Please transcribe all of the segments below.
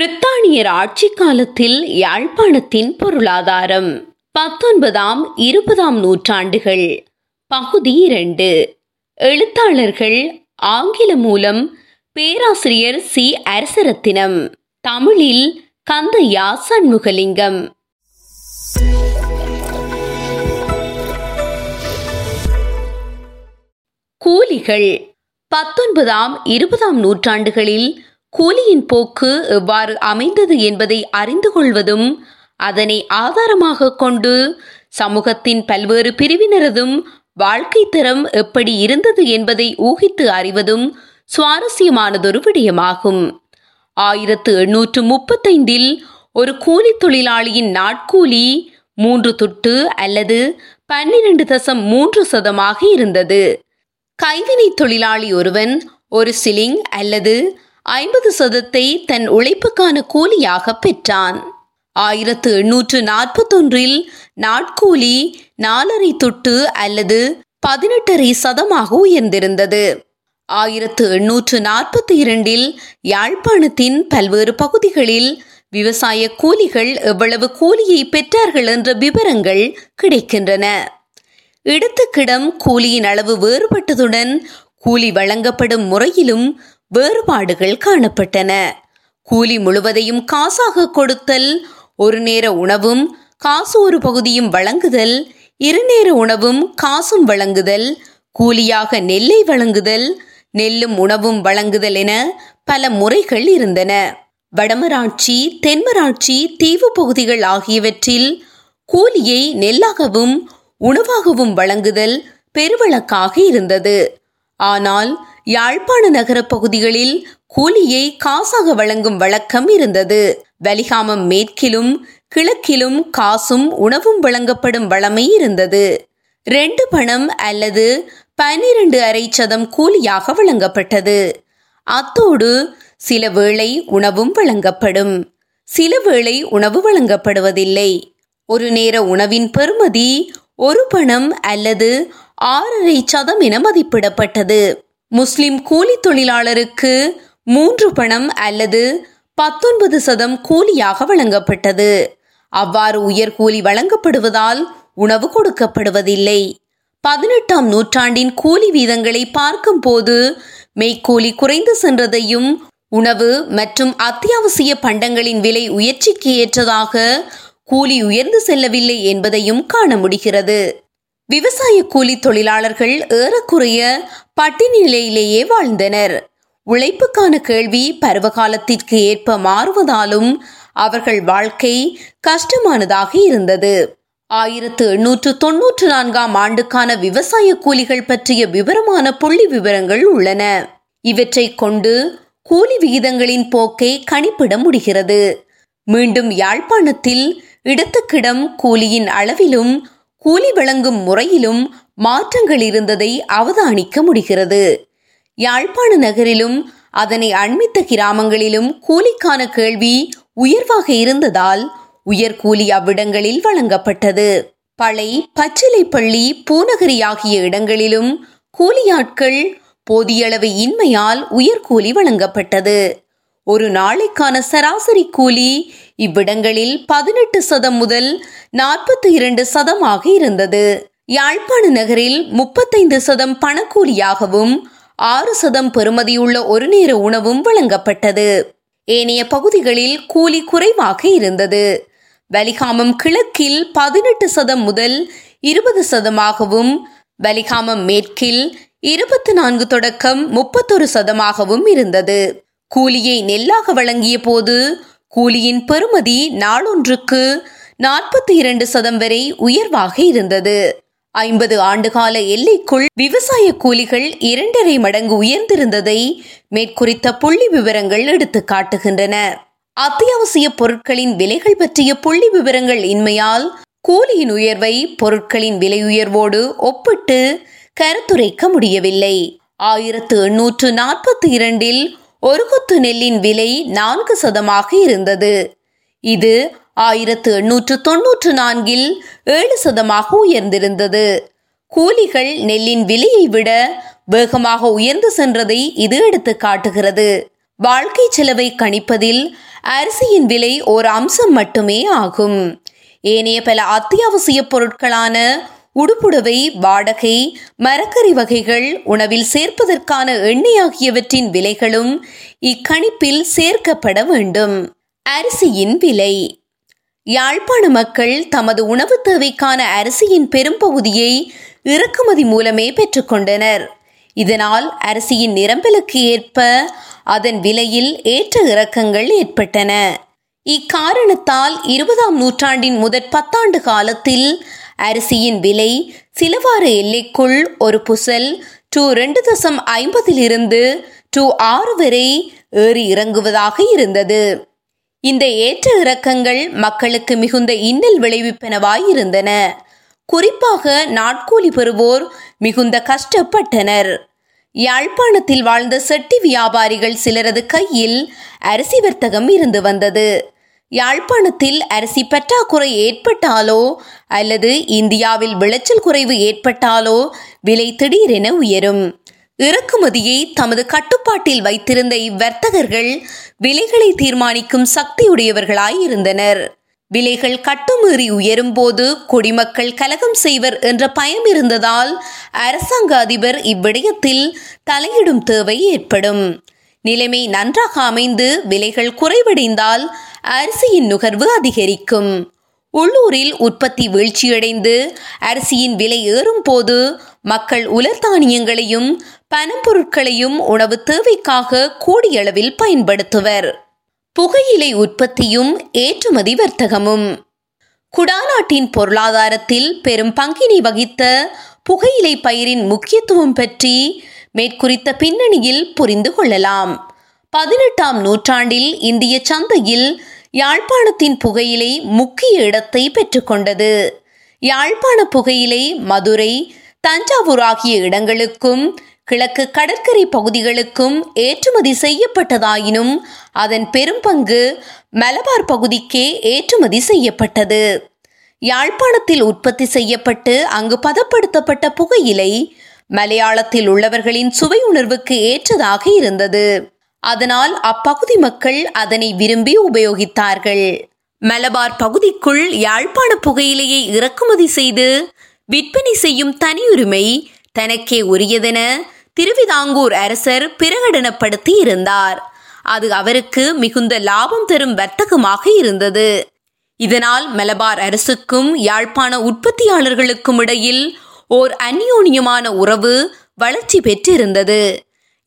பிரித்தானியர் ஆட்சி காலத்தில் யாழ்ப்பாணத்தின் பொருளாதாரம். பத்தொன்பதாம் இருபதாம் நூற்றாண்டுகள். பகுதி இரண்டு. எழுத்தாளர்கள் ஆங்கில மூலம் பேராசிரியர் சி. அரசரத்தினம். தமிழில் கந்தையா சண்முகலிங்கம். கூலிகள். பத்தொன்பதாம் இருபதாம் நூற்றாண்டுகளில் கூலியின் போக்கு எவ்வாறு அமைந்தது என்பதை அறிந்து கொள்வதும் அதனை ஆதாரமாக கொண்டு சமூகத்தின் பல்வேறு பிரிவினரதும் வாழ்க்கை தரம் எப்படி இருந்தது என்பதை ஊகித்து அறிவதும் சுவாரஸ்யமானதொரு விடயமாகும். ஆயிரத்து எண்ணூற்று முப்பத்தைந்தில் ஒரு கூலி தொழிலாளியின் நாட்கூலி மூன்று தொட்டு அல்லது பன்னிரண்டு தசம் மூன்று சதமாக இருந்தது. கைவினை தொழிலாளி ஒருவன் ஒரு சிலிங் அல்லது ஐம்பது சதத்தை தன் உழைப்புக்கான கூலியாக பெற்றான். ஆயிரத்து எண்ணூற்று நாற்பத்தொன்றில் நாட்கூலி நாலரை தொட்டு அல்லது பதினெட்டரை சதமாக உயர்ந்திருந்தது. ஆயிரத்து எண்ணூற்று நாற்பத்தி இரண்டில் யாழ்ப்பாணத்தின் பல்வேறு பகுதிகளில் விவசாய கூலிகள் எவ்வளவு கூலியை பெற்றார்கள் என்ற விவரங்கள் கிடைக்கின்றன. இடத்துக்கிடம் கூலியின் அளவு வேறுபட்டதுடன் கூலி வழங்கப்படும் முறையிலும் வேறுபாடுகள் காணப்பட்டன. கூலி முழுவதையும் காசாக கொடுத்தல் ஒரு நேர உணவும் காசு ஒரு பகுதியும் வழங்குதல் இருநேர உணவும் காசும் வழங்குதல் கூலியாக நெல்லை வழங்குதல் நெல்லும் உணவும் வழங்குதல் என பல முறைகள் இருந்தன. வடமராட்சி தென்மராட்சி தீவு பகுதிகள் ஆகியவற்றில் கூலியை நெல்லாகவும் உணவாகவும் வழங்குதல் பெருவழக்காக இருந்தது. ஆனால் யாழ்ப்பாண நகர பகுதிகளில் கூலியை காசாக வழங்கும் வழக்கம் இருந்தது. வலிகாமம் மேற்கிலும் கிழக்கிலும் காசும் உணவும் வழங்கப்படும் வளமை இருந்தது. ரெண்டு பணம் அல்லது பனிரெண்டு அரை சதம் கூலியாக வழங்கப்பட்டது. அத்தோடு சில வேளை உணவும் வழங்கப்படும். சில வேளை உணவு வழங்கப்படுவதில்லை. ஒரு நேர உணவின் பெறுமதி ஒரு பணம் அல்லது ஆறரை சதம் என மதிப்பிடப்பட்டது. முஸ்லிம் கூலி தொழிலாளருக்கு மூன்று பணம் அல்லது பத்தொன்பது சதம் கூலியாக வழங்கப்பட்டது. அவ்வாறு உயர் கூலி வழங்கப்படுவதால் உணவு கொடுக்கப்படுவதில்லை. பதினெட்டாம் நூற்றாண்டின் கூலி வீதங்களை பார்க்கும் போது மெய்க்கூலி குறைந்து சென்றதையும் உணவு மற்றும் அத்தியாவசிய பண்டங்களின் விலை உயர்ச்சிக்கு ஏற்றதாக கூலி உயர்ந்து செல்லவில்லை என்பதையும் காண முடிகிறது. விவசாய கூலி தொழிலாளர்கள் ஏறக்குறைய பட்டினி நிலையிலேயே வாழ்ந்தனர். உழைப்புக்கான கேள்வி பருவகாலத்திற்கு ஏற்ப மாறுவதாலும் அவர்கள் வாழ்க்கை கஷ்டமானதாக இருந்தது. ஆயிரத்து எண்ணூற்று தொன்னூற்று நான்காம் ஆண்டுக்கான விவசாய கூலிகள் பற்றிய விவரமான புள்ளி விவரங்கள் உள்ளன. இவற்றை கொண்டு கூலி விகிதங்களின் போக்கை கணிப்பிட முடிகிறது. மீண்டும் யாழ்ப்பாணத்தில் இடத்துக்கிடம் கூலியின் அளவிலும் கூலி வழங்கும் முறையிலும் மாற்றங்கள் இருந்ததை அவதானிக்க முடிகிறது. யாழ்ப்பாண நகரிலும் அதனை அண்மித்த கிராமங்களிலும் கூலிக்கான கேள்வி உயர்வாக இருந்ததால் உயர் கூலி அவ்விடங்களில் வழங்கப்பட்டது. பளை பச்சிலைப்பள்ளி பூநகரி ஆகிய இடங்களிலும் கூலியாட்கள் போதியளவு இன்மையால் உயர்கூலி வழங்கப்பட்டது. ஒரு நாளைக்கான சராசரி கூலி இவ்விடங்களில் பதினெட்டு சதம் முதல் நாற்பத்தி இரண்டு சதமாக இருந்தது. யாழ்ப்பாண நகரில் முப்பத்தைந்து சதம் பணக்கூலியாகவும் ஆறு சதம் பெறுமதியுள்ள ஒரு நேர உணவும் வழங்கப்பட்டது. ஏனைய பகுதிகளில் கூலி குறைவாக இருந்தது. வலிகாமம் கிழக்கில் பதினெட்டு சதம் முதல் இருபது சதமாகவும் வலிகாமம் மேற்கில் இருபத்தி நான்கு தொடக்கம் முப்பத்தொரு சதமாகவும் இருந்தது. கூலியை நெல்லாக வழங்கிய போது கூலியின் பெறுமதி நாளொன்றுக்கு நாற்பத்தி இரண்டு சதம் வரை உயர்வாக இருந்தது. ஐம்பது ஆண்டுகால எல்லைக்குள் விவசாய கூலிகள் இரண்டரை மடங்கு உயர்ந்திருந்ததை மேற்குறித்த புள்ளி விவரங்கள் எடுத்து காட்டுகின்றன. அத்தியாவசிய பொருட்களின் விலைகள் பற்றிய புள்ளி விவரங்கள் இன்மையால் கூலியின் உயர்வை பொருட்களின் விலை உயர்வோடு ஒப்பிட்டு கருத்துரைக்க முடியவில்லை. ஆயிரத்து எண்ணூற்று நாற்பத்தி இரண்டில் ஒரு கொத்து நெல்லின் விலை நான்கு சதமாக இருந்தது. இது ஆயிரத்து எண்ணூற்று தொன்னூற்று நான்கில் ஏழு சதமாக உயர்ந்திருந்தது. கூலிகள் நெல்லின் விலையை விட வேகமாக உயர்ந்து சென்றதை இது எடுத்து காட்டுகிறது. வாழ்க்கை செலவை கணிப்பதில் அரிசியின் விலை ஒரு அம்சம் மட்டுமே ஆகும். ஏனைய பல அத்தியாவசிய பொருட்களான உடுப்புடவை வாடகை மரக்கறி வகைகள் உணவில் சேர்ப்பதற்கான எண்ணெய் ஆகியவற்றின் விலைகளும் இக்கணிப்பில் சேர்க்கப்பட வேண்டும். அரிசியின் விலை. யாழ்ப்பாண மக்கள் தமது உணவு தேவைக்கான அரிசியின் பெரும்பகுதியை இறக்குமதி மூலமே பெற்றுக்கொண்டனர் இதனால் அரிசியின் நிரம்பலுக்கு ஏற்ப அதன் விலையில் ஏற்ற இறக்கங்கள் ஏற்பட்டன. இக்காரணத்தால் இருபதாம் நூற்றாண்டின் முதற் பத்தாண்டு காலத்தில் அரிசியின் விலை சிலவாறு எல்லைக்குள் ஒரு புசல் டூ ரெண்டு தசம் ஐம்பதிலிருந்து டூ ஆறு வரை ஏறி இறங்குவதாக இருந்தது. இந்த ஏற்ற இறக்கங்கள் மக்களுக்கு மிகுந்த இன்னல் விளைவிப்பனவாய் இருந்தன குறிப்பாக நாட்கூலி பெறுவோர் மிகுந்த கஷ்டப்பட்டனர். யாழ்ப்பாணத்தில் வாழ்ந்த செட்டி வியாபாரிகள் சிலரது கையில் அரிசி வர்த்தகம் இருந்து வந்தது. யாழ்ப்பாணத்தில் அரிசி பற்றாக்குறை ஏற்பட்டாலோ அல்லது இந்தியாவில் விளைச்சல் குறைவு ஏற்பட்டாலோ விலை திடீரென உயரும். இறக்குமதியை தமது கட்டுப்பாட்டில் வைத்திருந்த இவ்வர்த்தகர்கள் விலைகளை தீர்மானிக்கும் சக்தியுடையவர்களாய் இருந்தனர். விலைகள் கட்டுமீறி உயரும் போது குடிமக்கள் கலகம் செய்வர் என்ற பயம் இருந்ததால் அரசாங்க அதிபர் இவ்விடயத்தில் தலையிடும் தேவை ஏற்படும். நிலைமை நன்றாக அமைந்து விலைகள் குறைவடைந்தால் அரிசியின் நுகர்வு அதிகரிக்கும். உள்ளூரில் உற்பத்தி வீழ்ச்சியடைந்து அரிசியின் விலை ஏறும் போது மக்கள் உலர் தானியங்களையும் பனம்பொருட்களையும் உணவு தேவைக்காக கூடிய அளவில் பயன்படுத்துவர். புகையிலை உற்பத்தியும் ஏற்றுமதி வர்த்தகமும். குடாநாட்டின் பொருளாதாரத்தில் பெரும் பங்கினை வகித்த புகையிலை பயிரின் முக்கியத்துவம் பற்றி மேற்குறித்த பின்னணியில் புரிந்து கொள்ளலாம். பதினெட்டாம் நூற்றாண்டில் இந்திய சந்தையில் யாழ்ப்பாணத்தின் புகையிலை முக்கிய இடத்தை பெற்றுக்கொண்டது யாழ்ப்பாண புகையிலை மதுரை தஞ்சாவூர் ஆகிய இடங்களுக்கும் கிழக்கு கடற்கரை பகுதிகளுக்கும் ஏற்றுமதி செய்யப்பட்டதாயினும் அதன் பெரும்பங்கு மலபார் பகுதிக்கே ஏற்றுமதி செய்யப்பட்டது. யாழ்ப்பாணத்தில் உற்பத்தி செய்யப்பட்டு அங்கு பதப்படுத்தப்பட்ட புகையிலை மலையாளத்தில் உள்ளவர்களின் சுவை உணர்வுக்கு ஏற்றதாக இருந்தது. அதனால் அப்பகுதி மக்கள் அதனை விரும்பி உபயோகித்தார்கள். மலபார் பகுதிக்குள் யாழ்ப்பாண புகையிலையை இறக்குமதி செய்து விற்பனை செய்யும் தனியுரிமை தனக்கே உரியதென திருவிதாங்கூர் அரசர் பிரகடனப்படுத்தி இருந்தார். அது அவருக்கு மிகுந்த லாபம் தரும் வர்த்தகமாக இருந்தது. இதனால் மலபார் அரசுக்கும் யாழ்ப்பாண உற்பத்தியாளர்களுக்கும் இடையில் ஓர் அந்யோன்யமான உறவு வளர்ச்சி பெற்றிருந்தது.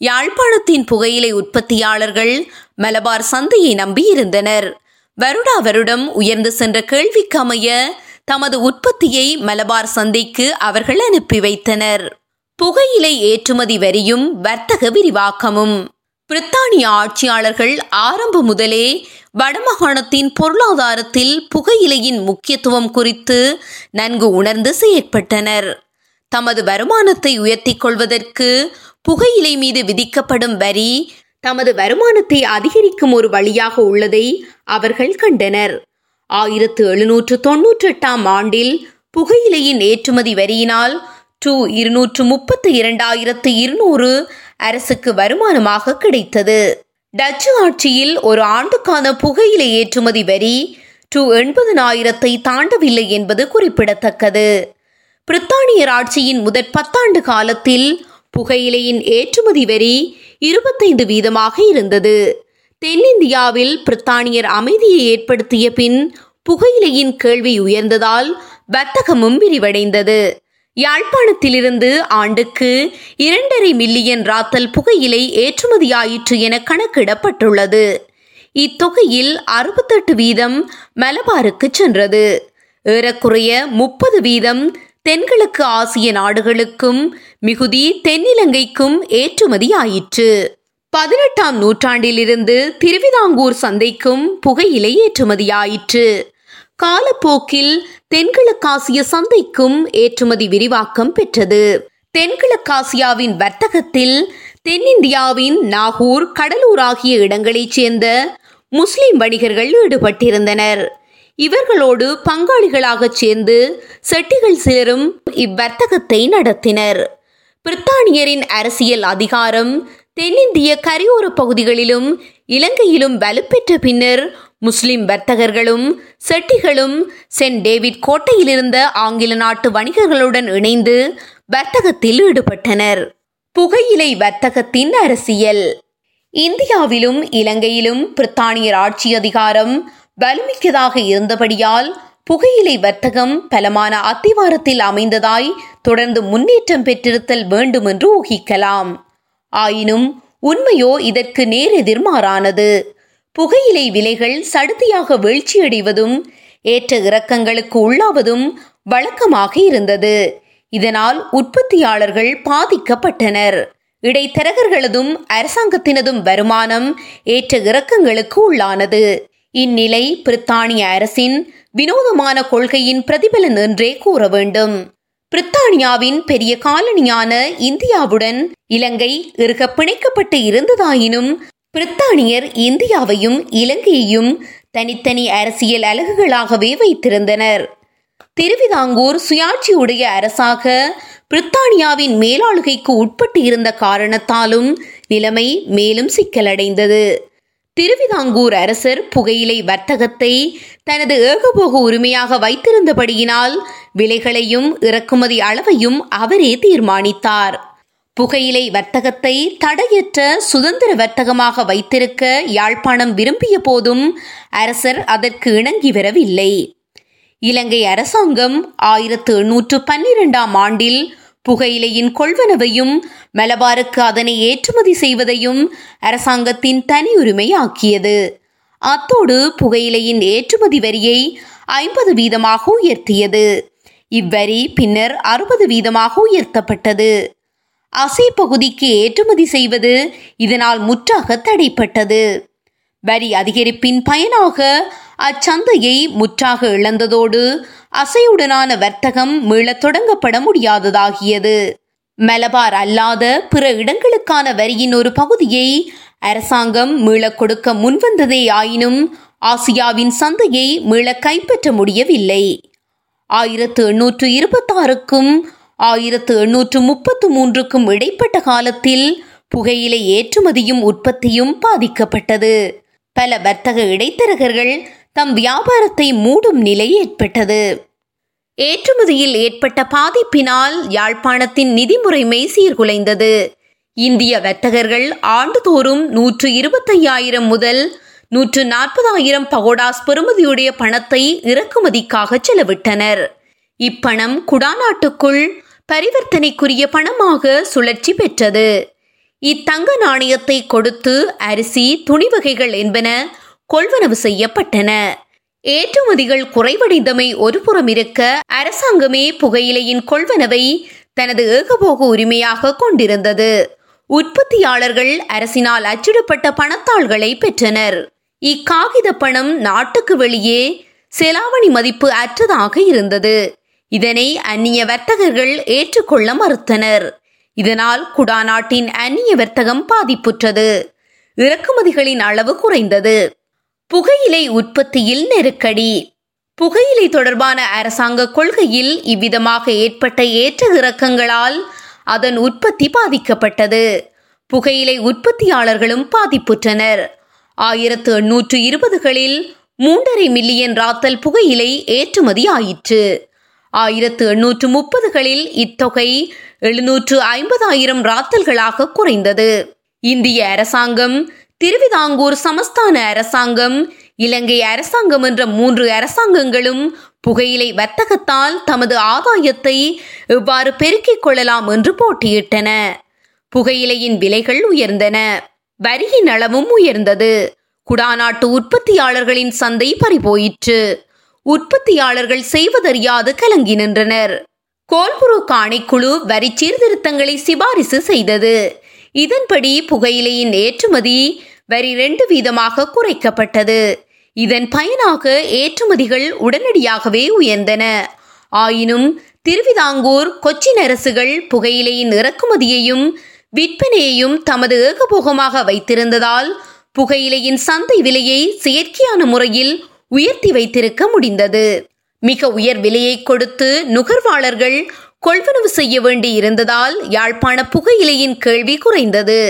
யாழ்ப்பாணத்தின் புகையிலை உற்பத்தியாளர்கள் மலபார் சந்தையை நம்பியிருந்தனர். வருடா வருடம் உயர்ந்து சென்ற கேள்விக்கு அமைய தமது உற்பத்தியை மலபார் சந்தைக்கு அவர்கள் அனுப்பி வைத்தனர். புகையிலை ஏற்றுமதி வரியும் வர்த்தக விரிவாக்கமும். பிரித்தானிய ஆட்சியாளர்கள் ஆரம்ப முதலே வடமாகாணத்தின் பொருளாதாரத்தில் புகையிலையின் முக்கியத்துவம் குறித்து நன்கு உணர்ந்து செயற்பட்டனர். தமது வருமானத்தை உயர்த்திக் கொள்வதற்கு புகையிலை மீது விதிக்கப்படும் வரி தமது வருமானத்தை அதிகரிக்கும் ஒரு வழியாக உள்ளதை அவர்கள் கண்டனர். ஆயிரத்து எழுநூற்று தொன்னூற்றி எட்டாம் ஆண்டில் புகையிலையின் ஏற்றுமதி வரியினால் டு இருநூற்று முப்பத்தி இரண்டாயிரத்து இருநூறு அரசுக்கு வருமானமாக கிடைத்தது. டச்சு ஆட்சியில் ஒரு ஆண்டுக்கான புகையிலை ஏற்றுமதி வரி டு எண்பதனாயிரத்தை தாண்டவில்லை என்பது குறிப்பிடத்தக்கது. பிரித்தானியர் ஆட்சியின் முதற் பத்தாண்டு காலத்தில் புகையிலையின் ஏற்றுமதி வரி இருபத்தைந்து வீதமாக இருந்தது. தென்னிந்தியாவில் பிரித்தானியர் அமைதியை ஏற்படுத்திய பின் புகையிலையின் கேள்வி உயர்ந்ததால் வர்த்தகமும் விரிவடைந்தது. யாழ்ப்பாணத்திலிருந்து ஆண்டுக்கு இரண்டரை மில்லியன் ராத்தல் புகையிலை ஏற்றுமதியாயிற்று என கணக்கிடப்பட்டுள்ளது. இத்தொகையில் அறுபத்தெட்டு வீதம் மலபாருக்கு சென்றது. ஏறக்குறைய முப்பது வீதம் தென்கிழக்கு ஆசிய நாடுகளுக்கும் மிகுதி தென்னிலங்கைக்கும் ஏற்றுமதி ஆயிற்று பதினெட்டாம் நூற்றாண்டிலிருந்து திருவிதாங்கூர் சந்தைக்கும் புகையிலை ஏற்றுமதியாயிற்று. காலப்போக்கில் தென்கிழக்காசிய சந்தைக்கும் ஏற்றுமதி விரிவாக்கம் பெற்றது. தென்கிழக்காசியாவின் வர்த்தகத்தில் தென்னிந்தியாவின் நாகூர் கடலூர் ஆகிய இடங்களைச் சேர்ந்த முஸ்லிம் வணிகர்கள் ஈடுபட்டிருந்தனர். இவர்களோடு பங்காளிகளாகச் சேர்ந்து செட்டிகள் சிலரும் இவ்வர்த்தகத்தை நடத்தினர். பிரித்தானியரின் அரசியல் அதிகாரம் தென்னிந்திய கரையோர பகுதிகளிலும் இலங்கையிலும் வலுப்பெற்ற பின்னர் முஸ்லிம் வர்த்தகர்களும் செட்டிகளும் சென்ட் டேவிட் கோட்டையிலிருந்த ஆங்கில நாட்டு வணிகர்களுடன் இணைந்து வர்த்தகத்தில் ஈடுபட்டனர். புகையிலை வர்த்தகத்தின் அரசியல். இந்தியாவிலும் இலங்கையிலும் பிரித்தானியர் ஆட்சி அதிகாரம் வலுமிக்கதாக இருந்தபடியால் புகையிலை வர்த்தகம் பலமான அத்திவாரத்தில் அமைந்ததாய் தொடர்ந்து முன்னேற்றம் பெற்றிருத்தல் வேண்டும் என்று ஊகிக்கலாம். ஆயினும் உண்மையோ இதற்கு நேர் எதிர்மாறானது புகையிலை விலைகள் சடுதியாக வீழ்ச்சியடைவதும் ஏற்ற இறக்கங்களுக்கு உள்ளாவதும் வழக்கமாக இருந்தது. இதனால் உற்பத்தியாளர்கள் பாதிக்கப்பட்டனர். இடைத்தரகர்களதும் அரசாங்கத்தினதும் வருமானம் ஏற்ற இறக்கங்களுக்கு உள்ளானது. இந்நிலை பிரித்தானிய அரசின் வினோதமான கொள்கையின் பிரதிபலன் என்றே கூற வேண்டும். பிரித்தானியாவின் பெரிய காலனியான இந்தியாவுடன் இலங்கை இறுக பிணைக்கப்பட்டு இருந்ததாயினும் பிரித்தானியர் இந்தியாவையும் இலங்கையையும் தனித்தனி அரசியல் அலகுகளாகவே வைத்திருந்தனர். திருவிதாங்கூர் சுயாட்சியுடைய அரசாக பிரித்தானியாவின் மேலாளுகைக்கு உட்பட்டு இருந்த காரணத்தாலும் நிலைமை மேலும் சிக்கலடைந்தது. திருவிதாங்கூர் அரசர் புகையிலை வர்த்தகத்தை தனது ஏகபோக உரிமையாக வைத்திருந்தபடியினால் விலைகளையும் இறக்குமதி அளவையும் அவரே தீர்மானித்தார். புகையிலை வர்த்தகத்தை தடையற்ற சுதந்திர வர்த்தகமாக வைத்திருக்க யாழ்ப்பாணம் விரும்பிய போதும் அரசர் அதற்கு இணங்கி வரவில்லை. இலங்கை அரசாங்கம் ஆயிரத்து எண்ணூற்று பன்னிரெண்டாம் ஆண்டில் புகையிலையின் கொள்வனவையும் மலபாருக்கு அதனை ஏற்றுமதி செய்வதையும் அரசாங்கத்தின் தனி உரிமையாக்கியது. அத்தோடு புகையிலையின் ஏற்றுமதி வரியை ஐம்பது வீதமாக உயர்த்தியது. இவ்வரி பின்னர் அறுபது வீதமாக உயர்த்தப்பட்டது. அசை பகுதிக்கு ஏற்றுமதி செய்வது இதனால் முற்றாக தடைப்பட்டது. வரி அதிகரிப்பின் பயனாக அச்சந்தையை முற்றாக இழந்ததோடு அசையுடனான வர்த்தகம் மீளத் தொடங்கப்பட முடியாததாகியது. மலபார் அல்லாத பிற இடங்களுக்கான வரியின் ஒரு பகுதியை அரசாங்கம் மீளக் கொடுக்க முன்வந்ததே ஆயினும் ஆசியாவின் சந்தையை மீள கைப்பற்ற முடியவில்லை. ஆயிரத்து எண்ணூற்று இருபத்தாறுக்கும் ஆயிரத்து எண்ணூற்று முப்பத்து மூன்றுக்கும் இடைப்பட்ட காலத்தில் புகையிலை ஏற்றுமதியும் உற்பத்தியும் பாதிக்கப்பட்டது. பல வர்த்தக இடைத்தரகர்கள் தம் வியாபாரத்தை மூடும் நிலை ஏற்பட்டது. ஏற்றுமதியில் ஏற்பட்ட பாதிப்பினால் யாழ்ப்பாணத்தின் நிதி முறைமை சீர்குலைந்தது. இந்திய வர்த்தகர்கள் ஆண்டுதோறும் நூற்று இருபத்தையாயிரம் முதல் நூற்று நாற்பதாயிரம் பகோடாஸ் பெறுமதியுடைய பணத்தை இறக்குமதிக்காக செலவிட்டனர். இப்பணம் குடாநாட்டுக்குள் பரிவர்த்தனைக்குரிய பணமாக சுழற்சி பெற்றது. இத்தங்க நாணயத்தை கொடுத்து அரிசி துணி வகைகள் என்பன கொள்வனவு செய்யப்பட்டன. ஏற்றுமதிகள் குறைவடைந்தமை ஒருபுறம் இருக்க அரசாங்கமே புகையிலையின் கொள்வனவை தனது ஏகபோக உரிமையாக கொண்டிருந்தது. உற்பத்தியாளர்கள் அரசினால் அச்சிடப்பட்ட பணத்தாள்களை பெற்றனர். இக்காகித பணம் நாட்டுக்கு வெளியே செலாவணி மதிப்பு அற்றதாக இருந்தது. இதனை அந்நிய வர்த்தகர்கள் ஏற்றுக்கொள்ள மறுத்தனர். இதனால் குடாநாட்டின் அந்நிய வர்த்தகம் பாதிப்புற்றது. இறக்குமதிகளின் அளவு குறைந்தது. புகையிலை உற்பத்தியில் நெருக்கடி. புகையிலை தொடர்பான அரசாங்க கொள்கையில் இவ்விதமாக ஏற்பட்ட ஏற்ற இறக்கங்களால் அதன் உற்பத்தி பாதிக்கப்பட்டது. புகையிலை உற்பத்தியாளர்களும் பாதிப்புற்றனர். ஆயிரத்து எண்ணூற்று இருபதுகளில் மூன்றரை மில்லியன் ராத்தல் புகையிலை ஏற்றுமதி ஆயிற்று. ஆயிரத்து எண்ணூற்று முப்பதுகளில் இத்தொகை எழுநூற்று ஐம்பதாயிரம் ராத்தல்களாக குறைந்தது. இந்திய அரசாங்கம் திருவிதாங்கூர் சமஸ்தான அரசாங்கம். இலங்கை அரசாங்கம் என்ற மூன்று அரசாங்கங்களும் புகையிலை வர்த்தகத்தால் தமது ஆதாயத்தை இவ்வாறு பெருக்கிக் கொள்ளலாம் என்று போட்டியிட்டன. புகையிலையின் விலைகள் உயர்ந்தன. வரியின் அளவும் உயர்ந்தது. குடாநாட்டு உற்பத்தியாளர்களின் சந்தை பறிபோயிற்று. உற்பத்தியாளர்கள் செய்வதறியாது கலங்கி நின்றனர். கோல்புரு காணிக்குழு வரி சீர்திருத்தங்களை சிபாரிசு செய்தது. இதன்படி புகையிலையின் ஏற்றுமதி வரி ரெண்டு வீதமாக குறைக்கப்பட்டது. இதன் பயனாக ஏற்றுமதிகள் உடனடியாகவே உயர்ந்தன. ஆயினும் திருவிதாங்கூர் கொச்சின் அரசுகள் புகையிலையின் இறக்குமதியையும் விற்பனையையும் தமது ஏகபோகமாக வைத்திருந்ததால் புகையிலையின் சந்தை விலையை செயற்கையான முறையில் உயர்த்தி வைத்திருக்க முடிந்தது. மிக உயர் விலையை கொடுத்து நுகர்வாளர்கள் கொள்வனவு செய்ய வேண்டி இருந்ததால் யாழ்ப்பாண புகையிலையின் கேள்வி குறைந்தது.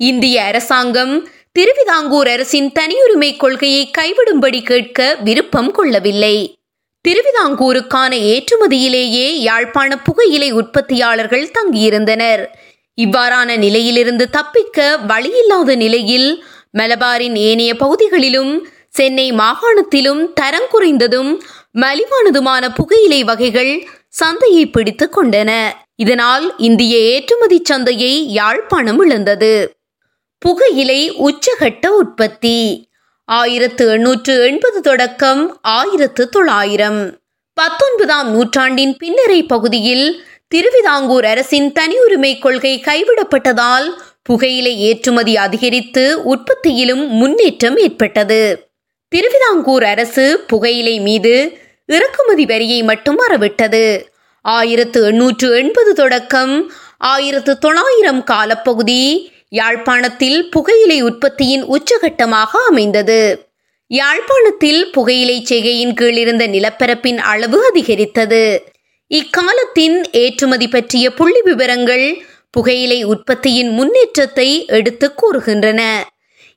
இந்திய அரசாங்கம் திருவிதாங்கூர் அரசின் தனியுரிமை கொள்கையை கைவிடும்படி கேட்க விருப்பம் கொள்ளவில்லை. திருவிதாங்கூருக்கான ஏற்றுமதியிலேயே யாழ்ப்பாண புகையிலை உற்பத்தியாளர்கள் தங்கியிருந்தனர். இவ்வாறான நிலையிலிருந்து தப்பிக்க வழியில்லாத நிலையில் மலபாரின் ஏனைய பகுதிகளிலும் சென்னை மாகாணத்திலும் தரம் குறைந்ததும் மலிவானதுமான புகையிலை வகைகள் சந்தையை பிடித்துக் கொண்டன. இதனால் இந்திய ஏற்றுமதி சந்தையை யாழ்ப்பாணம் இழந்தது. புகையிலை உச்சகட்ட உற்பத்தி. ஆயிரத்து எண்ணூற்று எண்பது தொடக்கம் ஆயிரத்து தொள்ளாயிரம். பத்தொன்பதாம் நூற்றாண்டின் பின்னரை பகுதியில் திருவிதாங்கூர் அரசின் தனியுரிமை கொள்கை கைவிடப்பட்டதால் புகையிலை ஏற்றுமதி அதிகரித்து உற்பத்தியிலும் முன்னேற்றம் ஏற்பட்டது. திருவிதாங்கூர் அரசு புகையிலை மீது இறக்குமதி வரியை மட்டும் மறவிட்டது ஆயிரத்து எண்ணூற்று எண்பது தொடக்கம் ஆயிரத்து தொள்ளாயிரம் காலப்பகுதி யாழ்ப்பாணத்தில் புகையிலை உற்பத்தியின் உச்சகட்டமாக அமைந்தது. யாழ்ப்பாணத்தில் புகையிலை செய்கையின் கீழ் இருந்த நிலப்பரப்பின் அளவு அதிகரித்தது. இக்காலத்தின் ஏற்றுமதி பற்றிய புள்ளி விவரங்கள் புகையிலை உற்பத்தியின் முன்னேற்றத்தை எடுத்து கூறுகின்றன.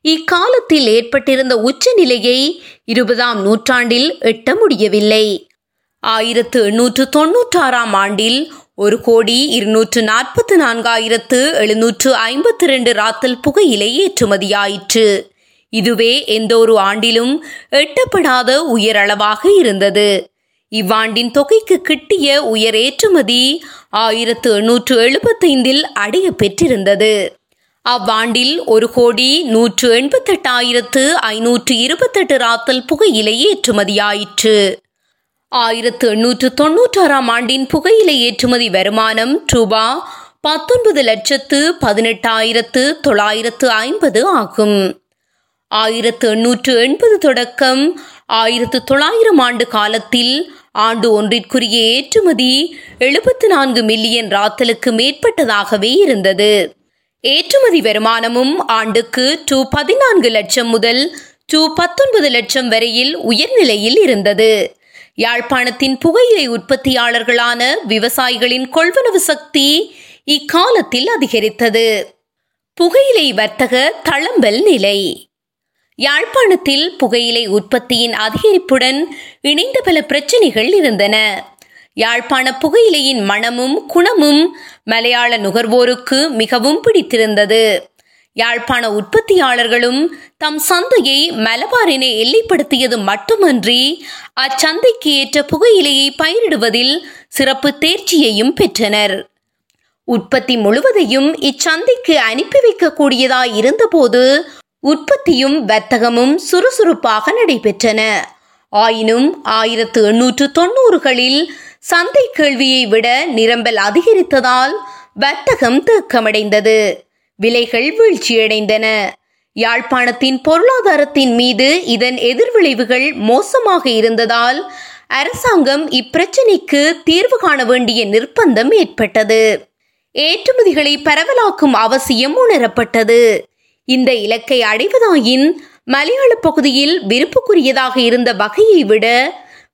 இக்காலத்தில் ஏற்பட்டிருந்த உச்சநிலையை இருபதாம் நூற்றாண்டில் எட்ட முடியவில்லை. ஆயிரத்து எண்ணூற்று தொன்னூற்றாறாம் ஆண்டில் ஒரு கோடி இருநூற்று நாற்பத்து நான்காயிரத்து எழுநூற்று ஐம்பத்தி ரெண்டு ராத்தல் புகையிலை ஏற்றுமதியாயிற்று. இதுவே எந்த ஒரு ஆண்டிலும் எட்டப்படாத உயரளவாக இருந்தது. இவ்வாண்டின் தொகைக்கு கிட்டிய உயர் ஏற்றுமதி ஆயிரத்து எண்ணூற்று எழுபத்தைந்தில் அடைய பெற்றிருந்தது. அவ்வாண்டில் ஒரு கோடி நூற்று எண்பத்தெட்டாயிரத்து ஐநூற்று இருபத்தெட்டு ராத்தல் புகையிலை ஏற்றுமதியாயிற்று. ஆயிரத்து எண்ணூற்று தொன்னூற்றாறாம் ஆண்டின் புகையிலை ஏற்றுமதி வருமானம் ரூபா பத்தொன்பது லட்சத்து பதினெட்டாயிரத்து தொள்ளாயிரத்து ஐம்பது ஆகும். ஆயிரத்து எண்ணூற்று எண்பது தொடக்கம் ஆயிரத்து தொள்ளாயிரம் ஆண்டு காலத்தில் ஆண்டு ஒன்றிற்குரிய ஏற்றுமதி எழுபத்து நான்கு மில்லியன் ராத்தலுக்கு மேற்பட்டதாகவே இருந்தது. ஏற்றுமதி வருமானமும் ஆண்டுக்கு டூ பதினான்கு லட்சம் முதல் டூ பத்தொன்பது லட்சம் வரையில் உயர்நிலையில் இருந்தது. யாழ்ப்பாணத்தின் புகையிலை உற்பத்தியாளர்களான விவசாயிகளின் கொள்வனவு சக்தி இக்காலத்தில் அதிகரித்தது. புகையிலை வர்த்தக தளம்பல் நிலை. யாழ்ப்பாணத்தில் புகையிலை உற்பத்தியின் அதிகரிப்புடன் இணைந்த பல பிரச்சனைகள் இருந்தன. யாழ்ப்பாண புகையிலையின் மணமும் குணமும் மலையாள நுகர்வோருக்கு மிகவும் பிடித்திருந்தது. யாழ்ப்பாண உற்பத்தியாளர்களும் தம் சந்தையை மலபாரினை எல்லைப்படுத்தியது மட்டுமன்றி அச்சந்தைக்கு ஏற்ற புகையிலையை பயிரிடுவதில் சிறப்பு தேர்ச்சியையும் பெற்றனர். உற்பத்தி முழுவதையும் இச்சந்தைக்கு அனுப்பி வைக்கக்கூடியதாய் இருந்தபோது உற்பத்தியும் வர்த்தகமும் சுறுசுறுப்பாக நடைபெற்றன. ஆயினும் ஆயிரத்து எண்ணூற்று தொன்னூறுகளில் சந்தை கேள்வியை விட நிரம்பல் அதிகரித்ததால் வர்த்தகம் தேக்கமடைந்தது விலைகள் வீழ்ச்சியடைந்தன. யாழ்ப்பாணத்தின் பொருளாதாரத்தின் மீது இதன் எதிர்விளைவுகள் மோசமாக இருந்ததால் அரசாங்கம் இப்பிரச்சினைக்கு தீர்வு காண வேண்டிய நிர்பந்தம் ஏற்பட்டது. ஏற்றுமதிகளை பரவலாக்கும் அவசியம் உணரப்பட்டது. இந்த இலக்கை அடைவதாயின் மலையாள பகுதியில் விருப்புக்குரியதாக இருந்த வகையை விட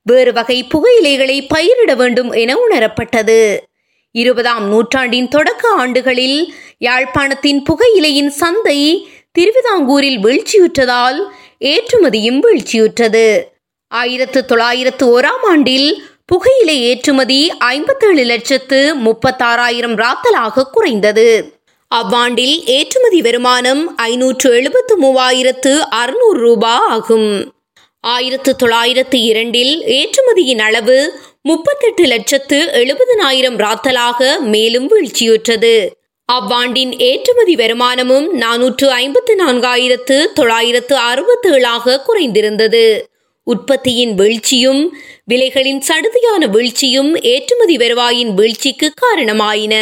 வேறு வகை புகையிலைகளை பயிரிட வேண்டும் என உணரப்பட்டது. இருபதாம் நூற்றாண்டின் தொடக்க ஆண்டுகளில் யாழ்ப்பாணத்தின் புகையிலையின் சந்தை திருவிதாங்கூரில் வீழ்ச்சியுற்றதால் ஏற்றுமதியும் வீழ்ச்சியுற்றது. ஆயிரத்து தொள்ளாயிரத்து ஓராம் ஆண்டில் புகையிலை ஏற்றுமதி ஐம்பத்தேழு லட்சத்து முப்பத்தாறாயிரம் ராத்தலாக குறைந்தது. அவ்வாண்டில் ஏற்றுமதி வருமானம் ஐநூற்று எழுபத்து மூவாயிரத்து அறுநூறு ரூபாய் ஆகும். ஆயிரத்து தொள்ளாயிரத்து இரண்டில் ஏற்றுமதியின் அளவு முப்பத்தெட்டு லட்சத்து எழுபதனாயிரம் ராத்தலாக மேலும் வீழ்ச்சியுற்றது. அவ்வாண்டின் ஏற்றுமதி வருமானமும் நானூற்று ஐம்பத்து நான்காயிரத்து தொள்ளாயிரத்து அறுபத்தி ஏழாக குறைந்திருந்தது. உற்பத்தியின் வீழ்ச்சியும் விலைகளின் சடுதியான வீழ்ச்சியும் ஏற்றுமதி வருவாயின் வீழ்ச்சிக்கு காரணமாயின.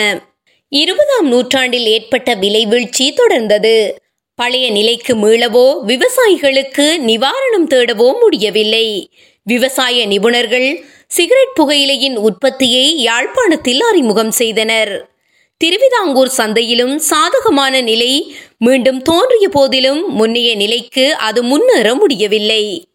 இருபதாம் நூற்றாண்டில் ஏற்பட்ட விலை வீழ்ச்சி தொடர்ந்தது. பழைய நிலைக்கு மீளவோ விவசாயிகளுக்கு நிவாரணம் தேடவோ முடியவில்லை. விவசாய நிபுணர்கள் சிகரெட் புகையிலையின் உற்பத்தியை யாழ்ப்பாணத்தில் அறிமுகம் செய்தனர். திருவிதாங்கூர் சந்தையிலும் சாதகமான நிலை மீண்டும் தோன்றிய போதிலும் முன்னைய நிலைக்கு அது முன்னேற முடியவில்லை.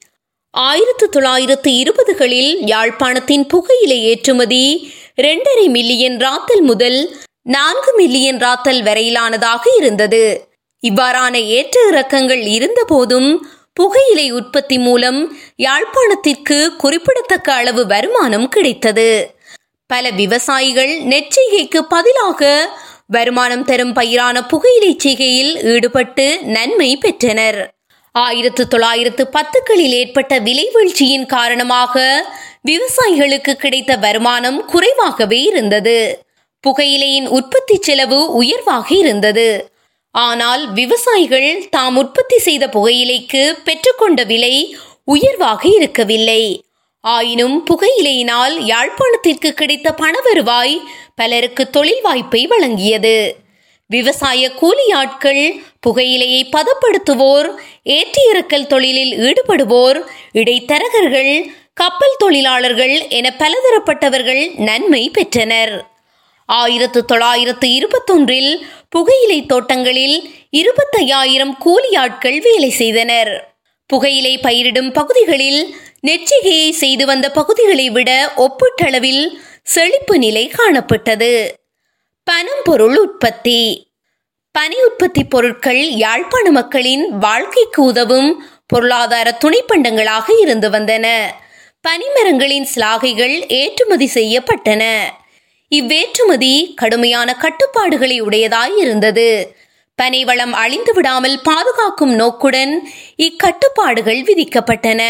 ஆயிரத்து தொள்ளாயிரத்து இருபதுகளில் யாழ்ப்பாணத்தின் புகையிலை ஏற்றுமதி இரண்டரை மில்லியன் ராத்தல் முதல் நான்கு மில்லியன் ராத்தல் வரையிலானதாக இருந்தது. இவ்வாறான ஏற்ற இறக்கங்கள் இருந்தபோதும் புகையிலை உற்பத்தி மூலம் யாழ்ப்பாணத்திற்கு குறிப்பிடத்தக்க அளவு வருமானம் கிடைத்தது. பல விவசாயிகள் நெற்செய்கைக்கு பதிலாக வருமானம் தரும் பயிரான புகையிலை செய்கையில் ஈடுபட்டு நன்மை பெற்றனர். ஆயிரத்து தொள்ளாயிரத்து பத்துக்களில் ஏற்பட்ட விலை வீழ்ச்சியின் காரணமாக விவசாயிகளுக்கு கிடைத்த வருமானம் குறைவாகவே இருந்தது. புகையிலையின் உற்பத்தி செலவு உயர்வாக இருந்தது. ஆனால் விவசாயிகள் தாம் உற்பத்தி செய்த புகையிலைக்கு பெற்றுக்கொண்ட விலை உயர்வாக இருக்கவில்லை. ஆயினும் புகையிலையினால் யாழ்ப்பாணத்திற்கு கிடைத்த பண வருவாய் பலருக்கு தொழில் வாய்ப்பை வழங்கியது. விவசாய கூலி ஆட்கள் புகையிலையை பதப்படுத்துவோர் ஏற்றி இறக்கல் தொழிலில் ஈடுபடுவோர் இடைத்தரகர்கள் கப்பல் தொழிலாளர்கள் என பலதரப்பட்டவர்கள் நன்மை பெற்றனர். ஆயிரத்து தொள்ளாயிரத்து இருபத்தொன்றில் புகையிலை தோட்டங்களில் இருபத்தையாயிரம் கூலி ஆட்கள் வேலை செய்தனர். புகையிலை பயிரிடும் பகுதிகளில் நெற்றிகையை செய்து வந்த பகுதிகளை விட ஒப்பீட்டளவில் செழிப்பு நிலை காணப்பட்டது. பனம்பொருள் உற்பத்தி. பனி உற்பத்தி பொருட்கள் யாழ்ப்பாண மக்களின் வாழ்க்கைக்கு உதவும் பொருளாதார துணைப்பண்டங்களாக இருந்து வந்தன. பனிமரங்களின் சிலாகைகள் ஏற்றுமதி செய்யப்பட்டன. இவ்வேற்றுமதி கடுமையான கட்டுப்பாடுகளை உடையதாய் இருந்தது பனைவளம் அழிந்து விடாமல் பாதுகாக்கும் நோக்குடன் இக்கட்டுப்பாடுகள் விதிக்கப்பட்டன.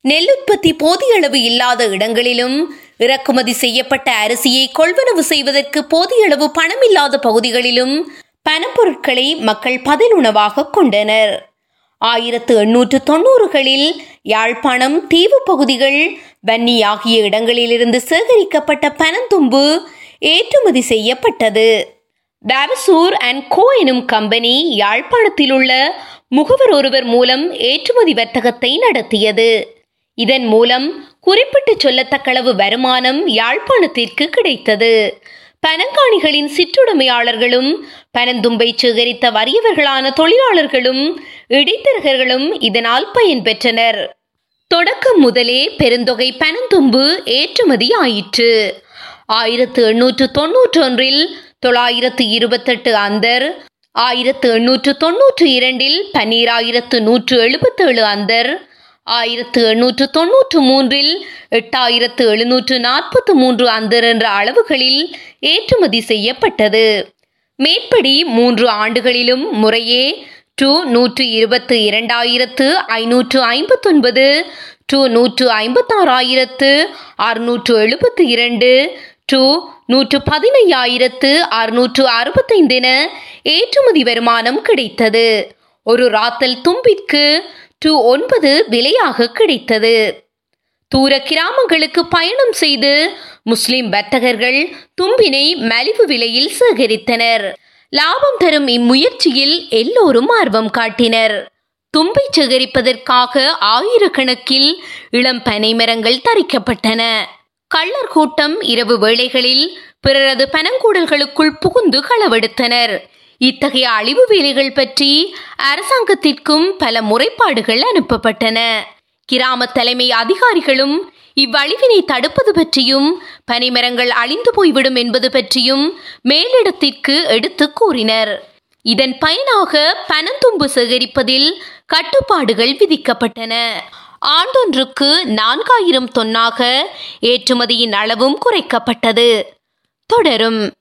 நெல் உற்பத்தி போதிய அளவு இல்லாத இடங்களிலும் இறக்குமதி செய்யப்பட்ட அரிசியை கொள்வனவு செய்வதற்கு போதிய அளவு பணம் இல்லாத பகுதிகளிலும் பணப்பொருட்களை மக்கள் பதில் உணவாக கொண்டனர். ஆயிரத்து எண்ணூற்று தொண்ணூறுகளில் யாழ்ப்பாணம் தீவு பகுதிகள் வன்னி ஆகிய இடங்களிலிருந்து சேகரிக்கப்பட்ட பனந்தும்பு ஏற்றுமதி செய்யப்பட்டது. டாவசூர் அண்ட் கோ எனும் கம்பெனி யாழ்ப்பாணத்தில் உள்ள முகவர் ஒருவர் மூலம் ஏற்றுமதி வர்த்தகத்தை நடத்தியது. இதன் மூலம் குறிப்பிட்டு சொல்லத்தக்களவு வருமானம் யாழ்ப்பாணத்திற்கு கிடைத்தது. பனங்காணிகளின் சிற்றுடைமையாளர்களும் பனந்தும்பை சேகரித்த வறியவர்களான தொழிலாளர்களும் இடைத்தரகர்களும் இதனால் பயன்பெற்றனர் தொடக்கம் முதலே பெருந்தொகை பனந்தும்பு ஏற்றுமதி ஆயிற்று. ஆயிரத்து எண்ணூற்று தொன்னூற்றி ஒன்றில் தொள்ளாயிரத்து இருபத்தெட்டு அந்தர் ஆயிரத்து எண்ணூற்று தொன்னூற்று இரண்டில் பன்னீராயிரத்து நூற்று எழுபத்தேழு அந்தர் ஆயிரத்து எண்ணூற்று தொன்னூற்று மூன்றில் எட்டாயிரத்து எழுநூற்று நாற்பத்து மூன்று அந்தர் என்ற அளவுகளில் ஏற்றுமதி செய்யப்பட்டது. மேற்படி மூன்று ஆண்டுகளிலும் முறையே டு நூற்று இருபத்து இரண்டாயிரத்து ஐநூற்று ஐம்பத்தொன்பது டு நூற்று ஐம்பத்தாறாயிரத்து அறுநூற்று எழுபத்து இரண்டு டு நூற்று பதினையாயிரத்து அறுநூற்று அறுபத்தைந்தென ஏற்றுமதி வருமானம் கிடைத்தது. ஒரு ராத்தல் தும்பிற்கு டு ஒன்பது விலையாக கிடைத்தது. தூர கிராமங்களுக்கு பயணம் செய்து முஸ்லிம் வர்த்தகர்கள் தும்பினை மலிவு விலையில் சேகரித்தனர். லாபம் தரும் இம்முயற்சியில் எல்லோரும் ஆர்வம் காட்டினர். தும்பை சேகரிப்பதற்காக ஆயிரக்கணக்கில் இளம் பனைமரங்கள் தரிக்கப்பட்டன. கள்ளர் கூட்டம் இரவு வேளைகளில் பிறரது பனங்கூடல்களுக்குள் புகுந்து களவெடுத்தனர். இத்தகைய அழிவு வேலைகள் பற்றி அரசாங்கத்திற்கும் பல முறைப்பாடுகள் அனுப்பப்பட்டன. கிராம தலைமை அதிகாரிகளும் இவ்வழிவினை தடுப்பது பற்றியும் பனிமரங்கள் அழிந்து போய்விடும் என்பது பற்றியும் மேலிடத்திற்கு எடுத்து கூறினர். இதன் பயனாக பனந்தும்பு சேகரிப்பதில் கட்டுப்பாடுகள் விதிக்கப்பட்டன. ஆண்டொன்றுக்கு நான்காயிரம் தொன்னாக ஏற்றுமதியின் அளவும் குறைக்கப்பட்டது. தொடரும்.